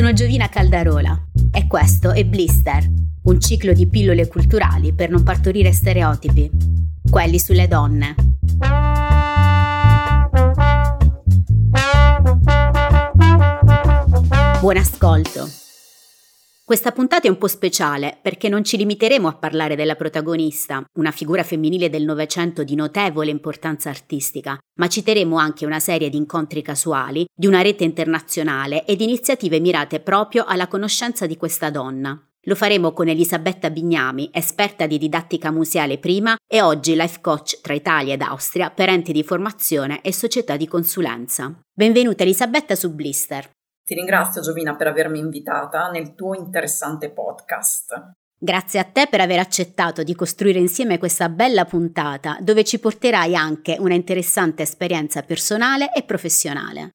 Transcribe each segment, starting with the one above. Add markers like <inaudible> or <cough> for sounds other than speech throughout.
sono Giovina Caldarola e questo è Blister, un ciclo di pillole culturali per non partorire stereotipi, quelli sulle donne. Buon ascolto! Questa puntata è un po' speciale perché non ci limiteremo a parlare della protagonista, una figura femminile del Novecento di notevole importanza artistica, ma citeremo anche una serie di incontri casuali, di una rete internazionale ed iniziative mirate proprio alla conoscenza di questa donna. Lo faremo con Elisabetta Bignami, esperta di didattica museale prima e oggi life coach tra Italia ed Austria per enti di formazione e società di consulenza. Benvenuta Elisabetta su Blister. Ti ringrazio Giovina per avermi invitata nel tuo interessante podcast. Grazie a te per aver accettato di costruire insieme questa bella puntata dove ci porterai anche una interessante esperienza personale e professionale.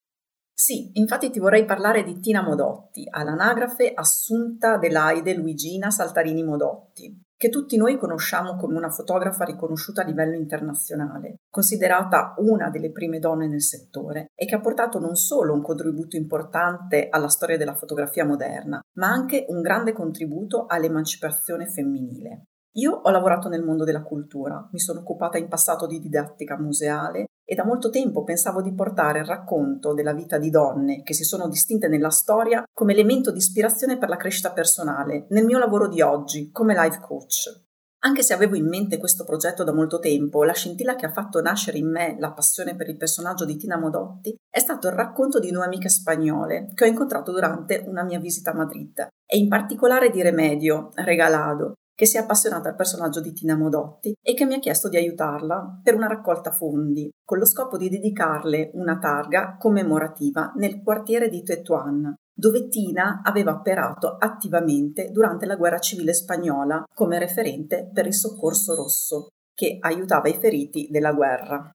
Sì, infatti ti vorrei parlare di Tina Modotti, all'anagrafe Assunta Delaide Luigina Saltarini Modotti che tutti noi conosciamo come una fotografa riconosciuta a livello internazionale, considerata una delle prime donne nel settore e che ha portato non solo un contributo importante alla storia della fotografia moderna, ma anche un grande contributo all'emancipazione femminile. Io ho lavorato nel mondo della cultura, mi sono occupata in passato di didattica museale e da molto tempo pensavo di portare il racconto della vita di donne che si sono distinte nella storia come elemento di ispirazione per la crescita personale nel mio lavoro di oggi come life coach. Anche se avevo in mente questo progetto da molto tempo, la scintilla che ha fatto nascere in me la passione per il personaggio di Tina Modotti è stato il racconto di due amiche spagnole che ho incontrato durante una mia visita a Madrid e in particolare di Remedio, Regalado, che si è appassionata al personaggio di Tina Modotti e che mi ha chiesto di aiutarla per una raccolta fondi, con lo scopo di dedicarle una targa commemorativa nel quartiere di Tetuan, dove Tina aveva operato attivamente durante la guerra civile spagnola come referente per il soccorso rosso, che aiutava i feriti della guerra.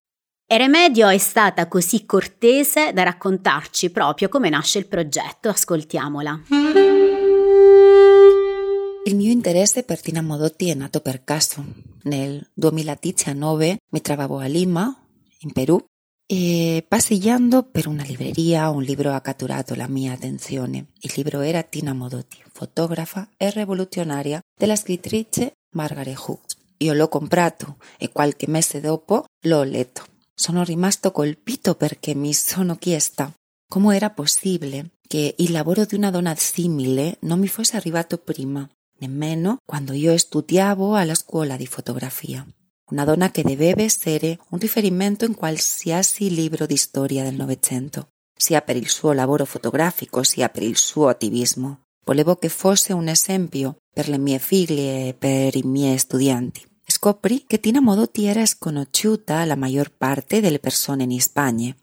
E Remedio è stata così cortese da raccontarci proprio come nasce il progetto. Ascoltiamola. Il mio interesse per Tina Modotti è nato per caso. Nel 2019 mi trovavo a Lima, in Perù, e passeggiando per una libreria un libro ha catturato la mia attenzione. Il libro era Tina Modotti, fotografa e rivoluzionaria della scrittrice Margaret Hooks. Io l'ho comprato e qualche mese dopo l'ho letto. Sono rimasto colpito perché mi sono chiesta come era possibile che il lavoro di una donna simile non mi fosse arrivato prima nemmeno quando io studiavo alla scuola di fotografia. Una donna che doveva essere un riferimento in qualsiasi libro di storia del Novecento, sia per il suo lavoro fotografico sia per il suo attivismo. Volevo che fosse un esempio per le mie figlie e per i miei studianti. Scoprì che Tina Modotti era sconosciuta alla maggior parte delle persone in Spagna.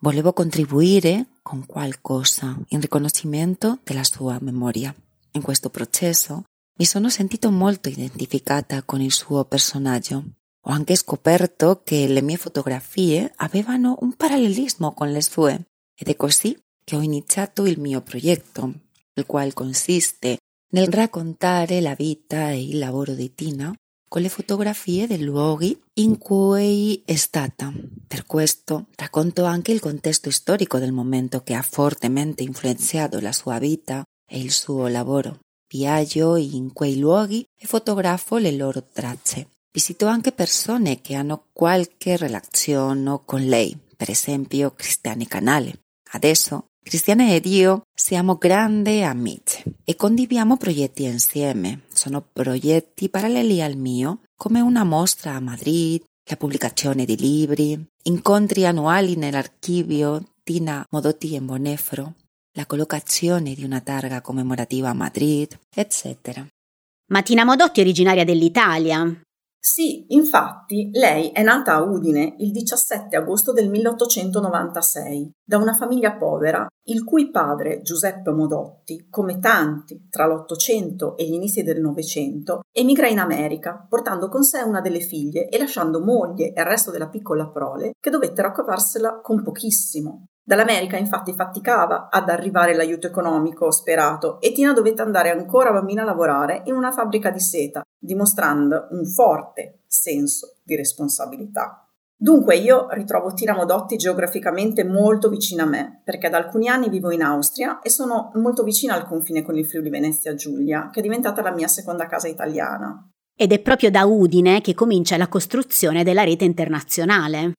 Volevo contribuire con qualcosa in riconoscimento della sua memoria. In questo processo mi sono sentito molto identificata con il suo personaggio. Ho anche scoperto che le mie fotografie avevano un parallelismo con le sue ed è così che ho iniziato il mio progetto, il quale consiste nel raccontare la vita e il lavoro di Tina con le fotografie dei luoghi in cui è stata. Per questo racconto anche il contesto storico del momento che ha fortemente influenzato la sua vita e il suo lavoro. Viaggio in quei luoghi e fotografo le loro tracce. Visito anche persone che hanno qualche relazione con lei, per esempio Cristiane Canale. Adesso Cristiane ed io siamo grandi amici e condividiamo progetti insieme. Sono progetti paralleli al mio, come una mostra a Madrid, la pubblicazione di libri, incontri annuali nell'archivio Tina Modotti in Bonefro, la collocazione di una targa commemorativa a Madrid, eccetera. Martina Modotti è originaria dell'Italia. Sì, infatti, lei è nata a Udine il 17 agosto del 1896 da una famiglia povera, il cui padre, Giuseppe Modotti, come tanti tra l'Ottocento e gli inizi del Novecento, emigra in America, portando con sé una delle figlie e lasciando moglie e il resto della piccola prole, che dovettero cavarsela con pochissimo. Dall'America infatti faticava ad arrivare l'aiuto economico sperato e Tina dovette andare ancora bambina a lavorare in una fabbrica di seta, dimostrando un forte senso di responsabilità. Dunque io ritrovo Tina Modotti geograficamente molto vicina a me, perché da alcuni anni vivo in Austria e sono molto vicina al confine con il Friuli Venezia Giulia, che è diventata la mia seconda casa italiana. Ed è proprio da Udine che comincia la costruzione della rete internazionale.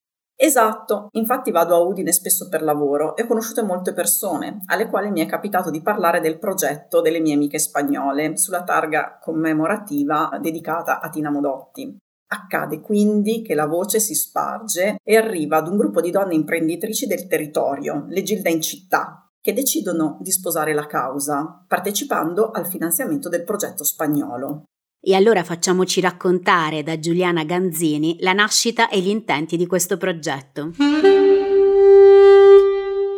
Esatto, infatti vado a Udine spesso per lavoro e ho conosciuto molte persone alle quali mi è capitato di parlare del progetto delle mie amiche spagnole sulla targa commemorativa dedicata a Tina Modotti. Accade quindi che la voce si sparge e arriva ad un gruppo di donne imprenditrici del territorio, le Gilda in città, che decidono di sposare la causa, partecipando al finanziamento del progetto spagnolo. E allora facciamoci raccontare da Giuliana Ganzini la nascita e gli intenti di questo progetto.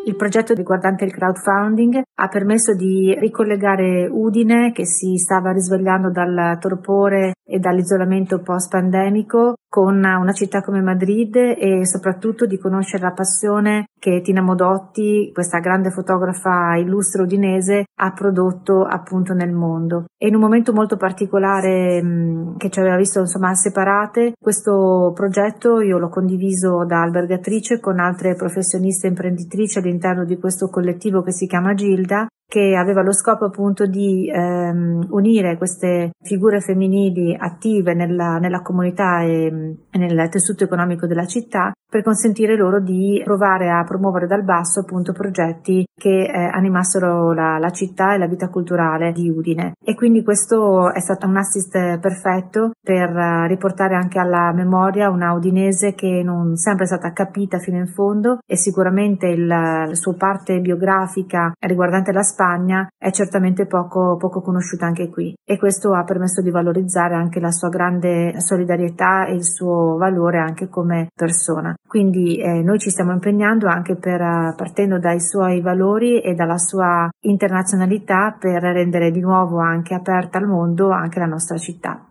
Il progetto riguardante il crowdfunding ha permesso di ricollegare Udine, che si stava risvegliando dal torpore e dall'isolamento post-pandemico, con una città come Madrid e soprattutto di conoscere la passione che Tina Modotti, questa grande fotografa illustre udinese, ha prodotto appunto nel mondo. E in un momento molto particolare mh, che ci aveva visto insomma separate, questo progetto io l'ho condiviso da albergatrice con altre professioniste imprenditrici all'interno di questo collettivo che si chiama Gilda che aveva lo scopo appunto di ehm, unire queste figure femminili attive nella, nella comunità e, e, nel tessuto economico della città per consentire loro di provare a promuovere dal basso appunto progetti che eh, animassero la, la, città e la vita culturale di Udine e quindi questo è stato un assist perfetto per uh, riportare anche alla memoria una udinese che non sempre è stata capita fino in fondo e sicuramente il, la sua parte biografica riguardante la Spagna è certamente poco, poco conosciuta anche qui e questo ha permesso di valorizzare anche la sua grande solidarietà e il suo valore anche come persona. Quindi eh, noi ci stiamo impegnando anche per, uh, partendo dai suoi valori e dalla sua internazionalità per rendere di nuovo anche aperta al mondo anche la nostra città.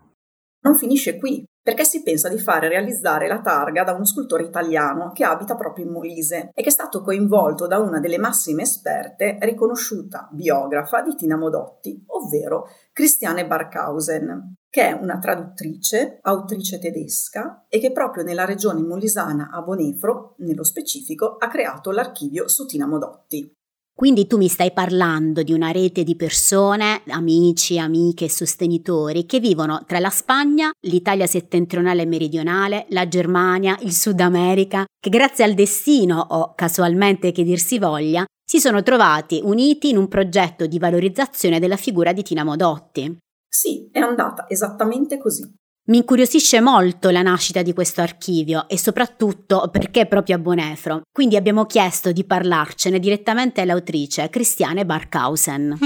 Non finisce qui, perché si pensa di fare realizzare la targa da uno scultore italiano che abita proprio in Molise e che è stato coinvolto da una delle massime esperte riconosciuta biografa di Tina Modotti, ovvero Christiane Barkhausen, che è una traduttrice, autrice tedesca e che proprio nella regione molisana a Bonefro, nello specifico, ha creato l'archivio su Tina Modotti. Quindi tu mi stai parlando di una rete di persone, amici, amiche e sostenitori che vivono tra la Spagna, l'Italia settentrionale e meridionale, la Germania, il Sud America, che grazie al destino o casualmente che dir si voglia, si sono trovati uniti in un progetto di valorizzazione della figura di Tina Modotti. Sì, è andata esattamente così. Mi incuriosisce molto la nascita di questo archivio e soprattutto perché proprio a Bonefro, quindi abbiamo chiesto di parlarcene direttamente all'autrice Cristiane Barkhausen.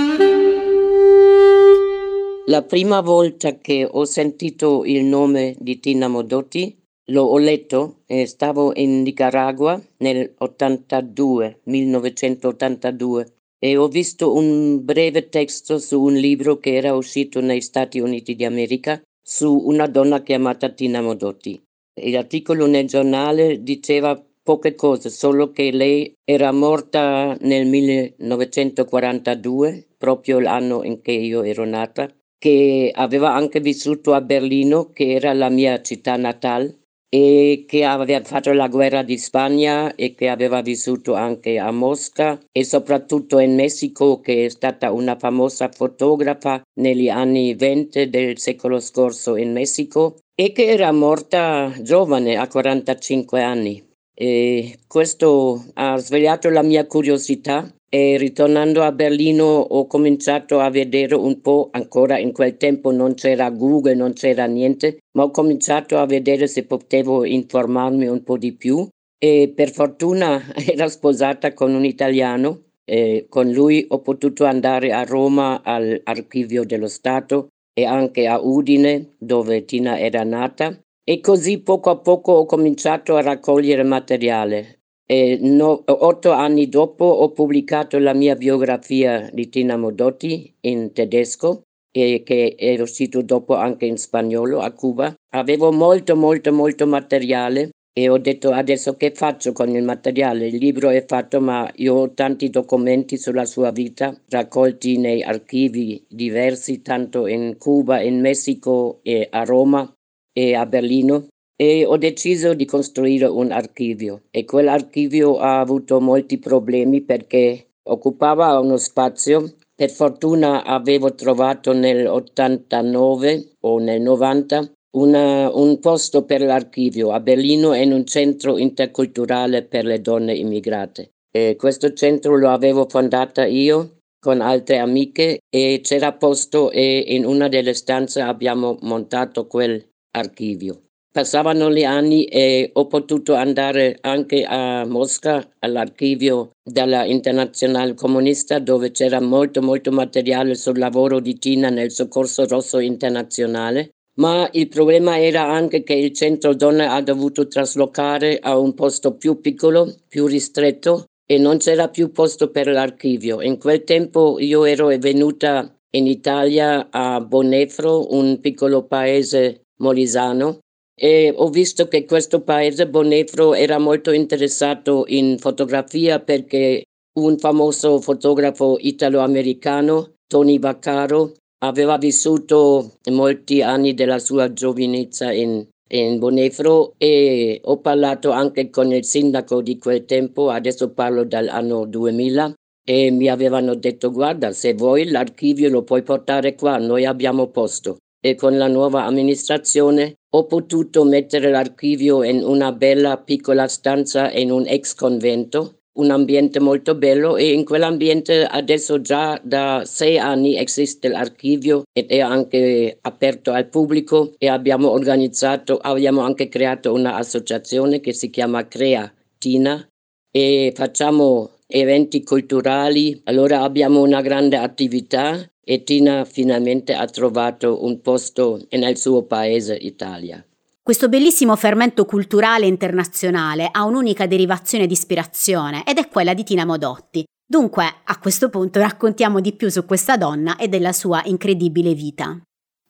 La prima volta che ho sentito il nome di Tina Modotti lo ho letto e stavo in Nicaragua nel 82, 1982 e ho visto un breve testo su un libro che era uscito negli Stati Uniti d'America su una donna chiamata Tina Modotti. L'articolo nel giornale diceva poche cose, solo che lei era morta nel 1942, proprio l'anno in cui io ero nata, che aveva anche vissuto a Berlino, che era la mia città natale, e che aveva fatto la guerra di Spagna e che aveva vissuto anche a Mosca e soprattutto in Messico che è stata una famosa fotografa negli anni 20 del secolo scorso in Messico e che era morta giovane a 45 anni. E questo ha svegliato la mia curiosità e ritornando a Berlino ho cominciato a vedere un po', ancora. In quel tempo non c'era Google, non c'era niente, ma ho cominciato a vedere se potevo informarmi un po' di più. E per fortuna <laughs> era sposata con un italiano e con lui ho potuto andare a Roma all'archivio dello Stato e anche a Udine dove Tina era nata. E così poco a poco ho cominciato a raccogliere materiale e no, otto anni dopo ho pubblicato la mia biografia di Tina Modotti in tedesco e che è uscito dopo anche in spagnolo a Cuba. Avevo molto molto molto materiale e ho detto adesso che faccio con il materiale? Il libro è fatto ma io ho tanti documenti sulla sua vita raccolti nei archivi diversi tanto in Cuba, in Messico e a Roma e a Berlino e ho deciso di costruire un archivio e quell'archivio ha avuto molti problemi perché occupava uno spazio. Per fortuna avevo trovato nel 89 o nel 90 una, un posto per l'archivio a Berlino in un centro interculturale per le donne immigrate. E questo centro lo avevo fondato io con altre amiche e c'era posto e in una delle stanze abbiamo montato quell'archivio. Passavano gli anni e ho potuto andare anche a Mosca all'archivio della Internazionale Comunista dove c'era molto molto materiale sul lavoro di Tina nel soccorso rosso internazionale ma il problema era anche che il centro donne ha dovuto traslocare a un posto più piccolo, più ristretto e non c'era più posto per l'archivio. In quel tempo io ero venuta in Italia a Bonefro, un piccolo paese molisano, e ho visto che questo paese Bonefro era molto interessato in fotografia perché un famoso fotografo italo-americano, Tony Vaccaro, Aveva vissuto molti anni della sua giovinezza in, in Bonefro e ho parlato anche con il sindaco di quel tempo, adesso parlo dall'anno 2000, e mi avevano detto guarda se vuoi l'archivio lo puoi portare qua, noi abbiamo posto. E con la nuova amministrazione ho potuto mettere l'archivio in una bella piccola stanza in un ex convento un ambiente molto bello e in quell'ambiente adesso già da sei anni esiste l'archivio ed è anche aperto al pubblico e abbiamo organizzato, abbiamo anche creato un'associazione che si chiama Crea Tina e facciamo eventi culturali, allora abbiamo una grande attività e Tina finalmente ha trovato un posto nel suo paese Italia. Questo bellissimo fermento culturale internazionale ha un'unica derivazione di ispirazione ed è quella di Tina Modotti. Dunque, a questo punto raccontiamo di più su questa donna e della sua incredibile vita.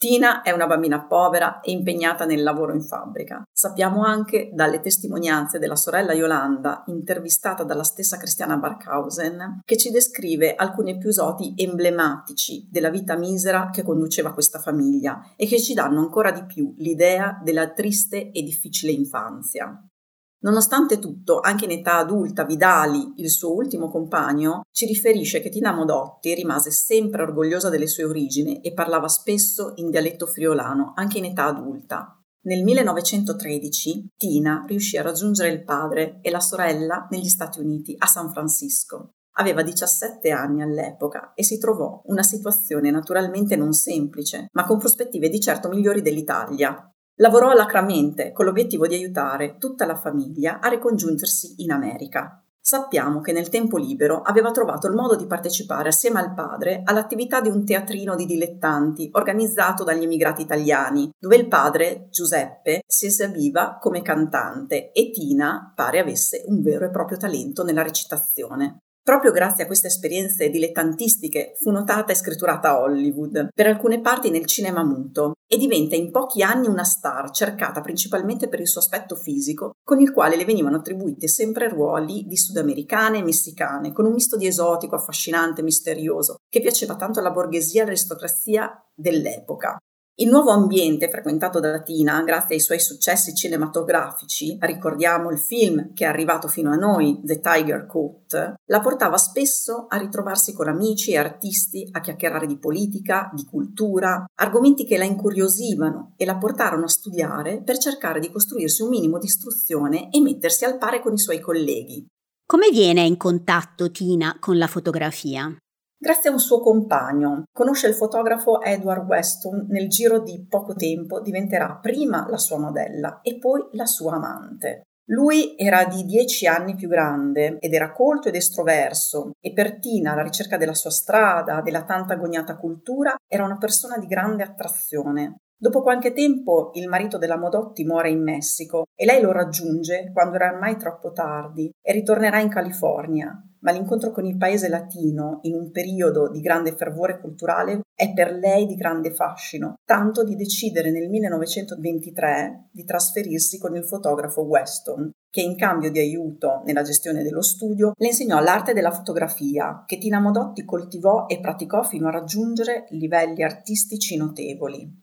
Tina è una bambina povera e impegnata nel lavoro in fabbrica. Sappiamo anche dalle testimonianze della sorella Yolanda, intervistata dalla stessa Cristiana Barkhausen, che ci descrive alcuni episodi emblematici della vita misera che conduceva questa famiglia e che ci danno ancora di più l'idea della triste e difficile infanzia. Nonostante tutto, anche in età adulta, Vidali, il suo ultimo compagno, ci riferisce che Tina Modotti rimase sempre orgogliosa delle sue origini e parlava spesso in dialetto friolano, anche in età adulta. Nel 1913 Tina riuscì a raggiungere il padre e la sorella negli Stati Uniti, a San Francisco. Aveva 17 anni all'epoca e si trovò una situazione naturalmente non semplice, ma con prospettive di certo migliori dell'Italia. Lavorò alacramente con l'obiettivo di aiutare tutta la famiglia a ricongiungersi in America. Sappiamo che nel tempo libero aveva trovato il modo di partecipare assieme al padre all'attività di un teatrino di dilettanti organizzato dagli emigrati italiani, dove il padre, Giuseppe, si esibiva come cantante e Tina pare avesse un vero e proprio talento nella recitazione. Proprio grazie a queste esperienze dilettantistiche fu notata e scritturata a Hollywood, per alcune parti nel cinema muto, e diventa in pochi anni una star cercata principalmente per il suo aspetto fisico, con il quale le venivano attribuiti sempre ruoli di sudamericane e messicane, con un misto di esotico, affascinante, misterioso, che piaceva tanto alla borghesia e all'aristocrazia dell'epoca. Il nuovo ambiente frequentato da Tina, grazie ai suoi successi cinematografici, ricordiamo il film che è arrivato fino a noi, The Tiger Coat, la portava spesso a ritrovarsi con amici e artisti a chiacchierare di politica, di cultura, argomenti che la incuriosivano e la portarono a studiare per cercare di costruirsi un minimo di istruzione e mettersi al pari con i suoi colleghi. Come viene in contatto Tina con la fotografia? Grazie a un suo compagno, conosce il fotografo Edward Weston, nel giro di poco tempo diventerà prima la sua modella e poi la sua amante. Lui era di dieci anni più grande ed era colto ed estroverso e per Tina, alla ricerca della sua strada, della tanta agognata cultura, era una persona di grande attrazione. Dopo qualche tempo il marito della Modotti muore in Messico e lei lo raggiunge quando era ormai troppo tardi e ritornerà in California. Ma l'incontro con il paese latino in un periodo di grande fervore culturale è per lei di grande fascino, tanto di decidere nel 1923 di trasferirsi con il fotografo Weston, che in cambio di aiuto nella gestione dello studio le insegnò l'arte della fotografia, che Tina Modotti coltivò e praticò fino a raggiungere livelli artistici notevoli.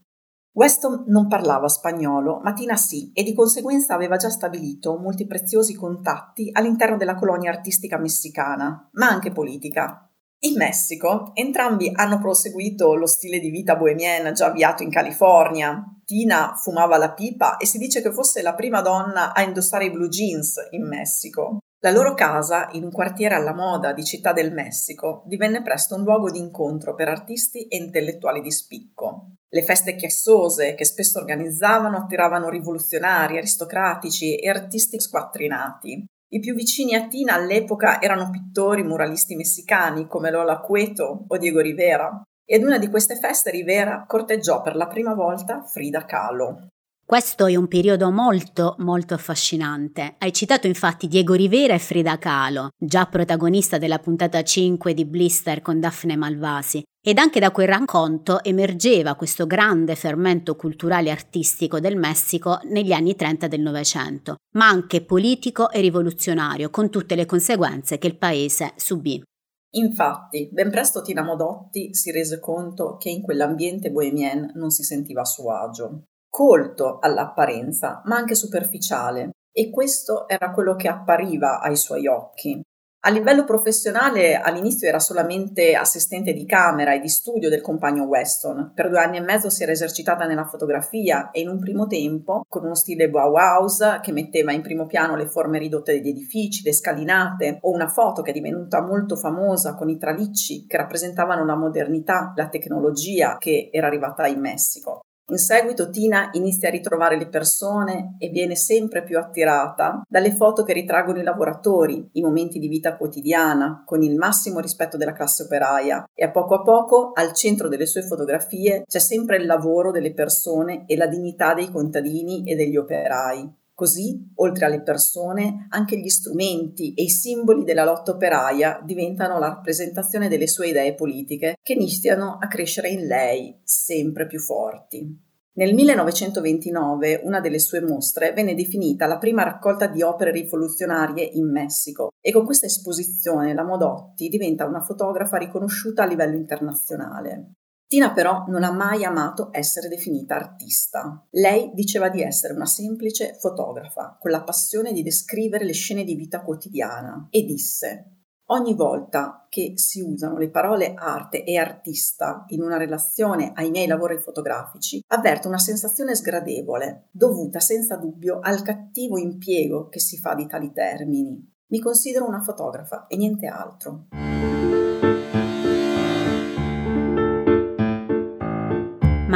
Weston non parlava spagnolo, ma Tina sì, e di conseguenza aveva già stabilito molti preziosi contatti all'interno della colonia artistica messicana, ma anche politica. In Messico entrambi hanno proseguito lo stile di vita bohemian già avviato in California. Tina fumava la pipa e si dice che fosse la prima donna a indossare i blue jeans in Messico. La loro casa, in un quartiere alla moda di Città del Messico, divenne presto un luogo di incontro per artisti e intellettuali di spicco. Le feste chiassose che spesso organizzavano attiravano rivoluzionari, aristocratici e artisti squattrinati. I più vicini a Tina all'epoca erano pittori muralisti messicani come Lola Cueto o Diego Rivera, e ad una di queste feste Rivera corteggiò per la prima volta Frida Kahlo. Questo è un periodo molto, molto affascinante. Hai citato infatti Diego Rivera e Frida Kahlo, già protagonista della puntata 5 di Blister con Daphne Malvasi, ed anche da quel racconto emergeva questo grande fermento culturale e artistico del Messico negli anni 30 del Novecento, ma anche politico e rivoluzionario, con tutte le conseguenze che il paese subì. Infatti, ben presto Tina Modotti si rese conto che in quell'ambiente bohemien non si sentiva a suo agio colto all'apparenza, ma anche superficiale, e questo era quello che appariva ai suoi occhi. A livello professionale all'inizio era solamente assistente di camera e di studio del compagno Weston. Per due anni e mezzo si era esercitata nella fotografia e in un primo tempo, con uno stile Bauhaus che metteva in primo piano le forme ridotte degli edifici, le scalinate, o una foto che è divenuta molto famosa con i tralicci che rappresentavano la modernità, la tecnologia che era arrivata in Messico. In seguito Tina inizia a ritrovare le persone e viene sempre più attirata dalle foto che ritraggono i lavoratori, i momenti di vita quotidiana, con il massimo rispetto della classe operaia e a poco a poco al centro delle sue fotografie c'è sempre il lavoro delle persone e la dignità dei contadini e degli operai. Così, oltre alle persone, anche gli strumenti e i simboli della lotta operaia diventano la rappresentazione delle sue idee politiche che iniziano a crescere in lei sempre più forti. Nel 1929 una delle sue mostre venne definita la prima raccolta di opere rivoluzionarie in Messico e con questa esposizione la Modotti diventa una fotografa riconosciuta a livello internazionale. Tina però non ha mai amato essere definita artista. Lei diceva di essere una semplice fotografa, con la passione di descrivere le scene di vita quotidiana, e disse Ogni volta che si usano le parole arte e artista in una relazione ai miei lavori fotografici, avverto una sensazione sgradevole, dovuta senza dubbio al cattivo impiego che si fa di tali termini. Mi considero una fotografa e niente altro.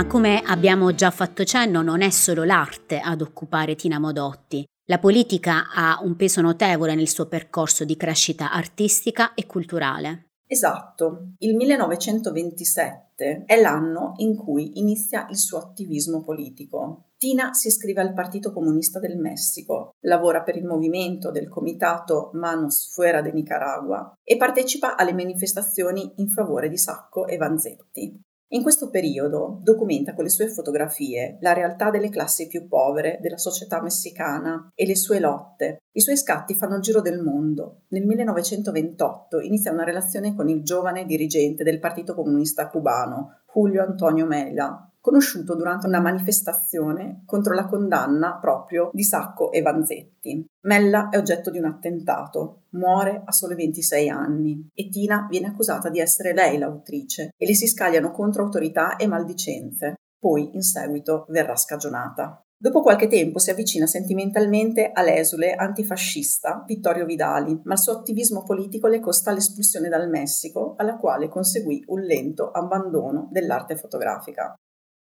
Ma come abbiamo già fatto cenno, non è solo l'arte ad occupare Tina Modotti. La politica ha un peso notevole nel suo percorso di crescita artistica e culturale. Esatto, il 1927 è l'anno in cui inizia il suo attivismo politico. Tina si iscrive al Partito Comunista del Messico, lavora per il movimento del comitato Manos Fuera de Nicaragua e partecipa alle manifestazioni in favore di Sacco e Vanzetti. In questo periodo documenta con le sue fotografie la realtà delle classi più povere della società messicana e le sue lotte. I suoi scatti fanno il giro del mondo. Nel 1928 inizia una relazione con il giovane dirigente del Partito Comunista Cubano, Julio Antonio Mela, conosciuto durante una manifestazione contro la condanna proprio di Sacco e Vanzetti. Mella è oggetto di un attentato, muore a sole 26 anni e Tina viene accusata di essere lei l'autrice e le si scagliano contro autorità e maldicenze. Poi, in seguito, verrà scagionata. Dopo qualche tempo si avvicina sentimentalmente all'esule antifascista Vittorio Vidali, ma il suo attivismo politico le costa l'espulsione dal Messico, alla quale conseguì un lento abbandono dell'arte fotografica.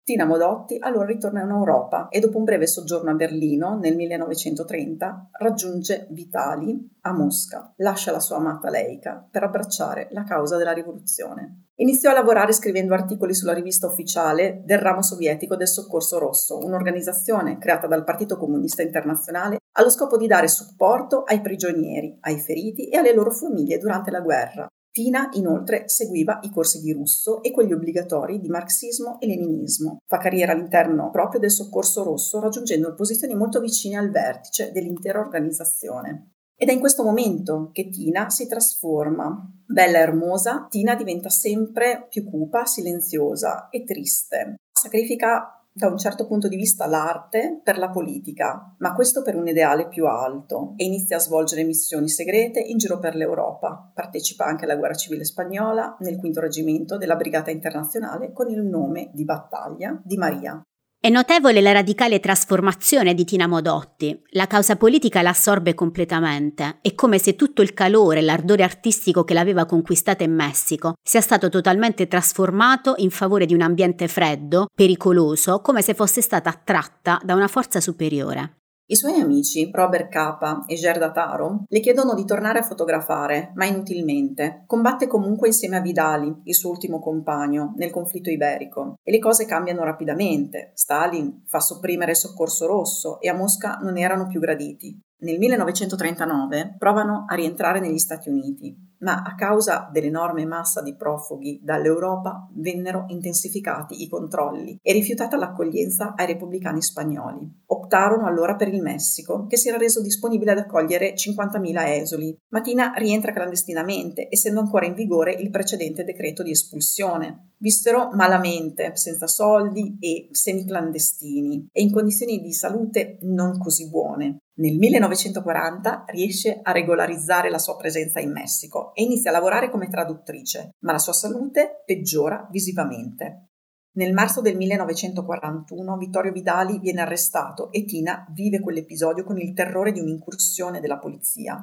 Tina Modotti allora ritorna in Europa e dopo un breve soggiorno a Berlino nel 1930 raggiunge Vitali a Mosca, lascia la sua amata Leica per abbracciare la causa della rivoluzione. Iniziò a lavorare scrivendo articoli sulla rivista ufficiale del ramo sovietico del Soccorso Rosso, un'organizzazione creata dal Partito Comunista Internazionale allo scopo di dare supporto ai prigionieri, ai feriti e alle loro famiglie durante la guerra, Tina inoltre seguiva i corsi di russo e quelli obbligatori di marxismo e leninismo. Fa carriera all'interno proprio del Soccorso Rosso, raggiungendo posizioni molto vicine al vertice dell'intera organizzazione. Ed è in questo momento che Tina si trasforma. Bella e ermosa, Tina diventa sempre più cupa, silenziosa e triste. Sacrifica da un certo punto di vista l'arte per la politica, ma questo per un ideale più alto e inizia a svolgere missioni segrete in giro per l'Europa. Partecipa anche alla guerra civile spagnola nel quinto reggimento della Brigata Internazionale con il nome di battaglia di Maria. È notevole la radicale trasformazione di Tina Modotti. La causa politica l'assorbe completamente. È come se tutto il calore e l'ardore artistico che l'aveva conquistata in Messico sia stato totalmente trasformato in favore di un ambiente freddo, pericoloso, come se fosse stata attratta da una forza superiore. I suoi amici, Robert Capa e Gerda Taro, le chiedono di tornare a fotografare, ma inutilmente. Combatte comunque insieme a Vidali, il suo ultimo compagno, nel conflitto iberico. E le cose cambiano rapidamente. Stalin fa sopprimere il soccorso rosso e a Mosca non erano più graditi. Nel 1939 provano a rientrare negli Stati Uniti, ma a causa dell'enorme massa di profughi dall'Europa vennero intensificati i controlli e rifiutata l'accoglienza ai repubblicani spagnoli. Optarono allora per il Messico, che si era reso disponibile ad accogliere 50.000 esuli. Matina rientra clandestinamente, essendo ancora in vigore il precedente decreto di espulsione. Vissero malamente, senza soldi e semiclandestini e in condizioni di salute non così buone. Nel 1940 riesce a regolarizzare la sua presenza in Messico e inizia a lavorare come traduttrice, ma la sua salute peggiora visivamente. Nel marzo del 1941 Vittorio Vidali viene arrestato e Tina vive quell'episodio con il terrore di un'incursione della polizia.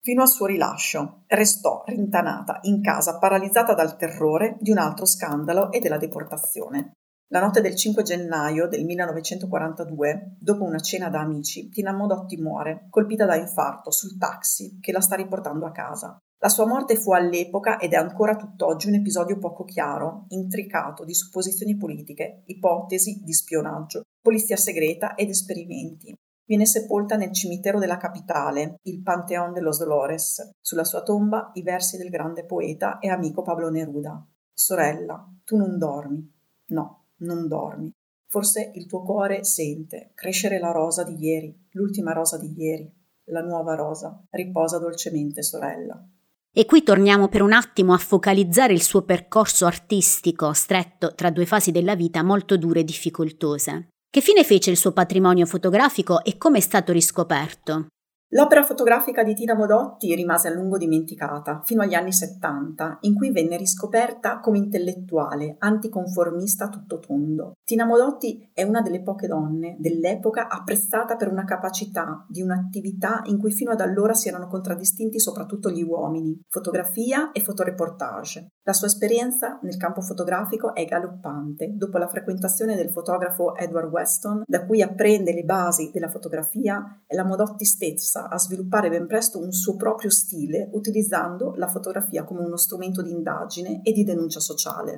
Fino al suo rilascio restò rintanata in casa paralizzata dal terrore di un altro scandalo e della deportazione. La notte del 5 gennaio del 1942, dopo una cena da amici, Tina Modotti muore, colpita da infarto sul taxi che la sta riportando a casa. La sua morte fu all'epoca ed è ancora tutt'oggi un episodio poco chiaro, intricato di supposizioni politiche, ipotesi di spionaggio, polizia segreta ed esperimenti. Viene sepolta nel cimitero della capitale, il Panteón de los Dolores. Sulla sua tomba i versi del grande poeta e amico Pablo Neruda. Sorella, tu non dormi. No, non dormi. Forse il tuo cuore sente crescere la rosa di ieri, l'ultima rosa di ieri, la nuova rosa. Riposa dolcemente, sorella. E qui torniamo per un attimo a focalizzare il suo percorso artistico, stretto tra due fasi della vita molto dure e difficoltose. Che fine fece il suo patrimonio fotografico e come è stato riscoperto? L'opera fotografica di Tina Modotti rimase a lungo dimenticata, fino agli anni 70, in cui venne riscoperta come intellettuale, anticonformista tutto tondo. Tina Modotti è una delle poche donne dell'epoca apprezzata per una capacità di un'attività in cui fino ad allora si erano contraddistinti soprattutto gli uomini, fotografia e fotoreportage. La sua esperienza nel campo fotografico è galoppante, dopo la frequentazione del fotografo Edward Weston, da cui apprende le basi della fotografia, è la Modotti stessa a sviluppare ben presto un suo proprio stile utilizzando la fotografia come uno strumento di indagine e di denuncia sociale.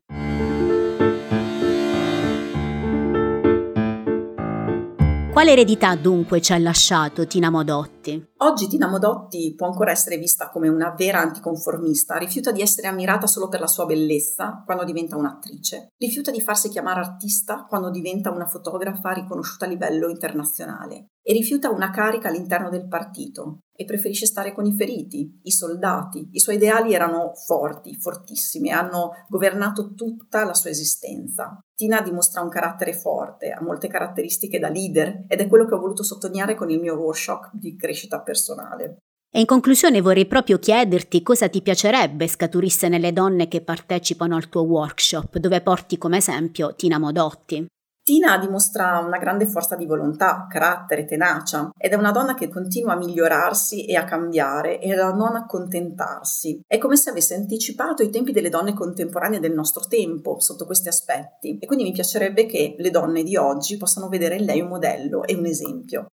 Quale eredità dunque ci ha lasciato Tina Modotti? Oggi Tina Modotti può ancora essere vista come una vera anticonformista, rifiuta di essere ammirata solo per la sua bellezza quando diventa un'attrice, rifiuta di farsi chiamare artista quando diventa una fotografa riconosciuta a livello internazionale e rifiuta una carica all'interno del partito e preferisce stare con i feriti, i soldati. I suoi ideali erano forti, fortissimi, hanno governato tutta la sua esistenza. Tina dimostra un carattere forte, ha molte caratteristiche da leader ed è quello che ho voluto sottolineare con il mio workshop di crescita personale. E in conclusione vorrei proprio chiederti cosa ti piacerebbe scaturisse nelle donne che partecipano al tuo workshop, dove porti come esempio Tina Modotti. Tina dimostra una grande forza di volontà, carattere, tenacia ed è una donna che continua a migliorarsi e a cambiare e a non accontentarsi. È come se avesse anticipato i tempi delle donne contemporanee del nostro tempo sotto questi aspetti e quindi mi piacerebbe che le donne di oggi possano vedere in lei un modello e un esempio.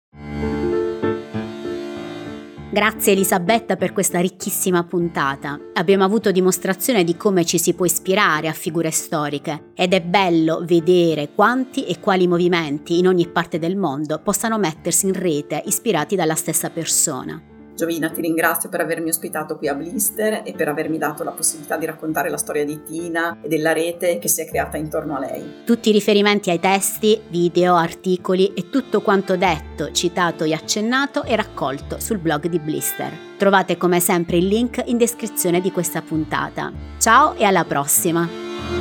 Grazie Elisabetta per questa ricchissima puntata. Abbiamo avuto dimostrazione di come ci si può ispirare a figure storiche ed è bello vedere quanti e quali movimenti in ogni parte del mondo possano mettersi in rete ispirati dalla stessa persona. Giovina, ti ringrazio per avermi ospitato qui a Blister e per avermi dato la possibilità di raccontare la storia di Tina e della rete che si è creata intorno a lei. Tutti i riferimenti ai testi, video, articoli e tutto quanto detto, citato e accennato è raccolto sul blog di Blister. Trovate come sempre il link in descrizione di questa puntata. Ciao e alla prossima!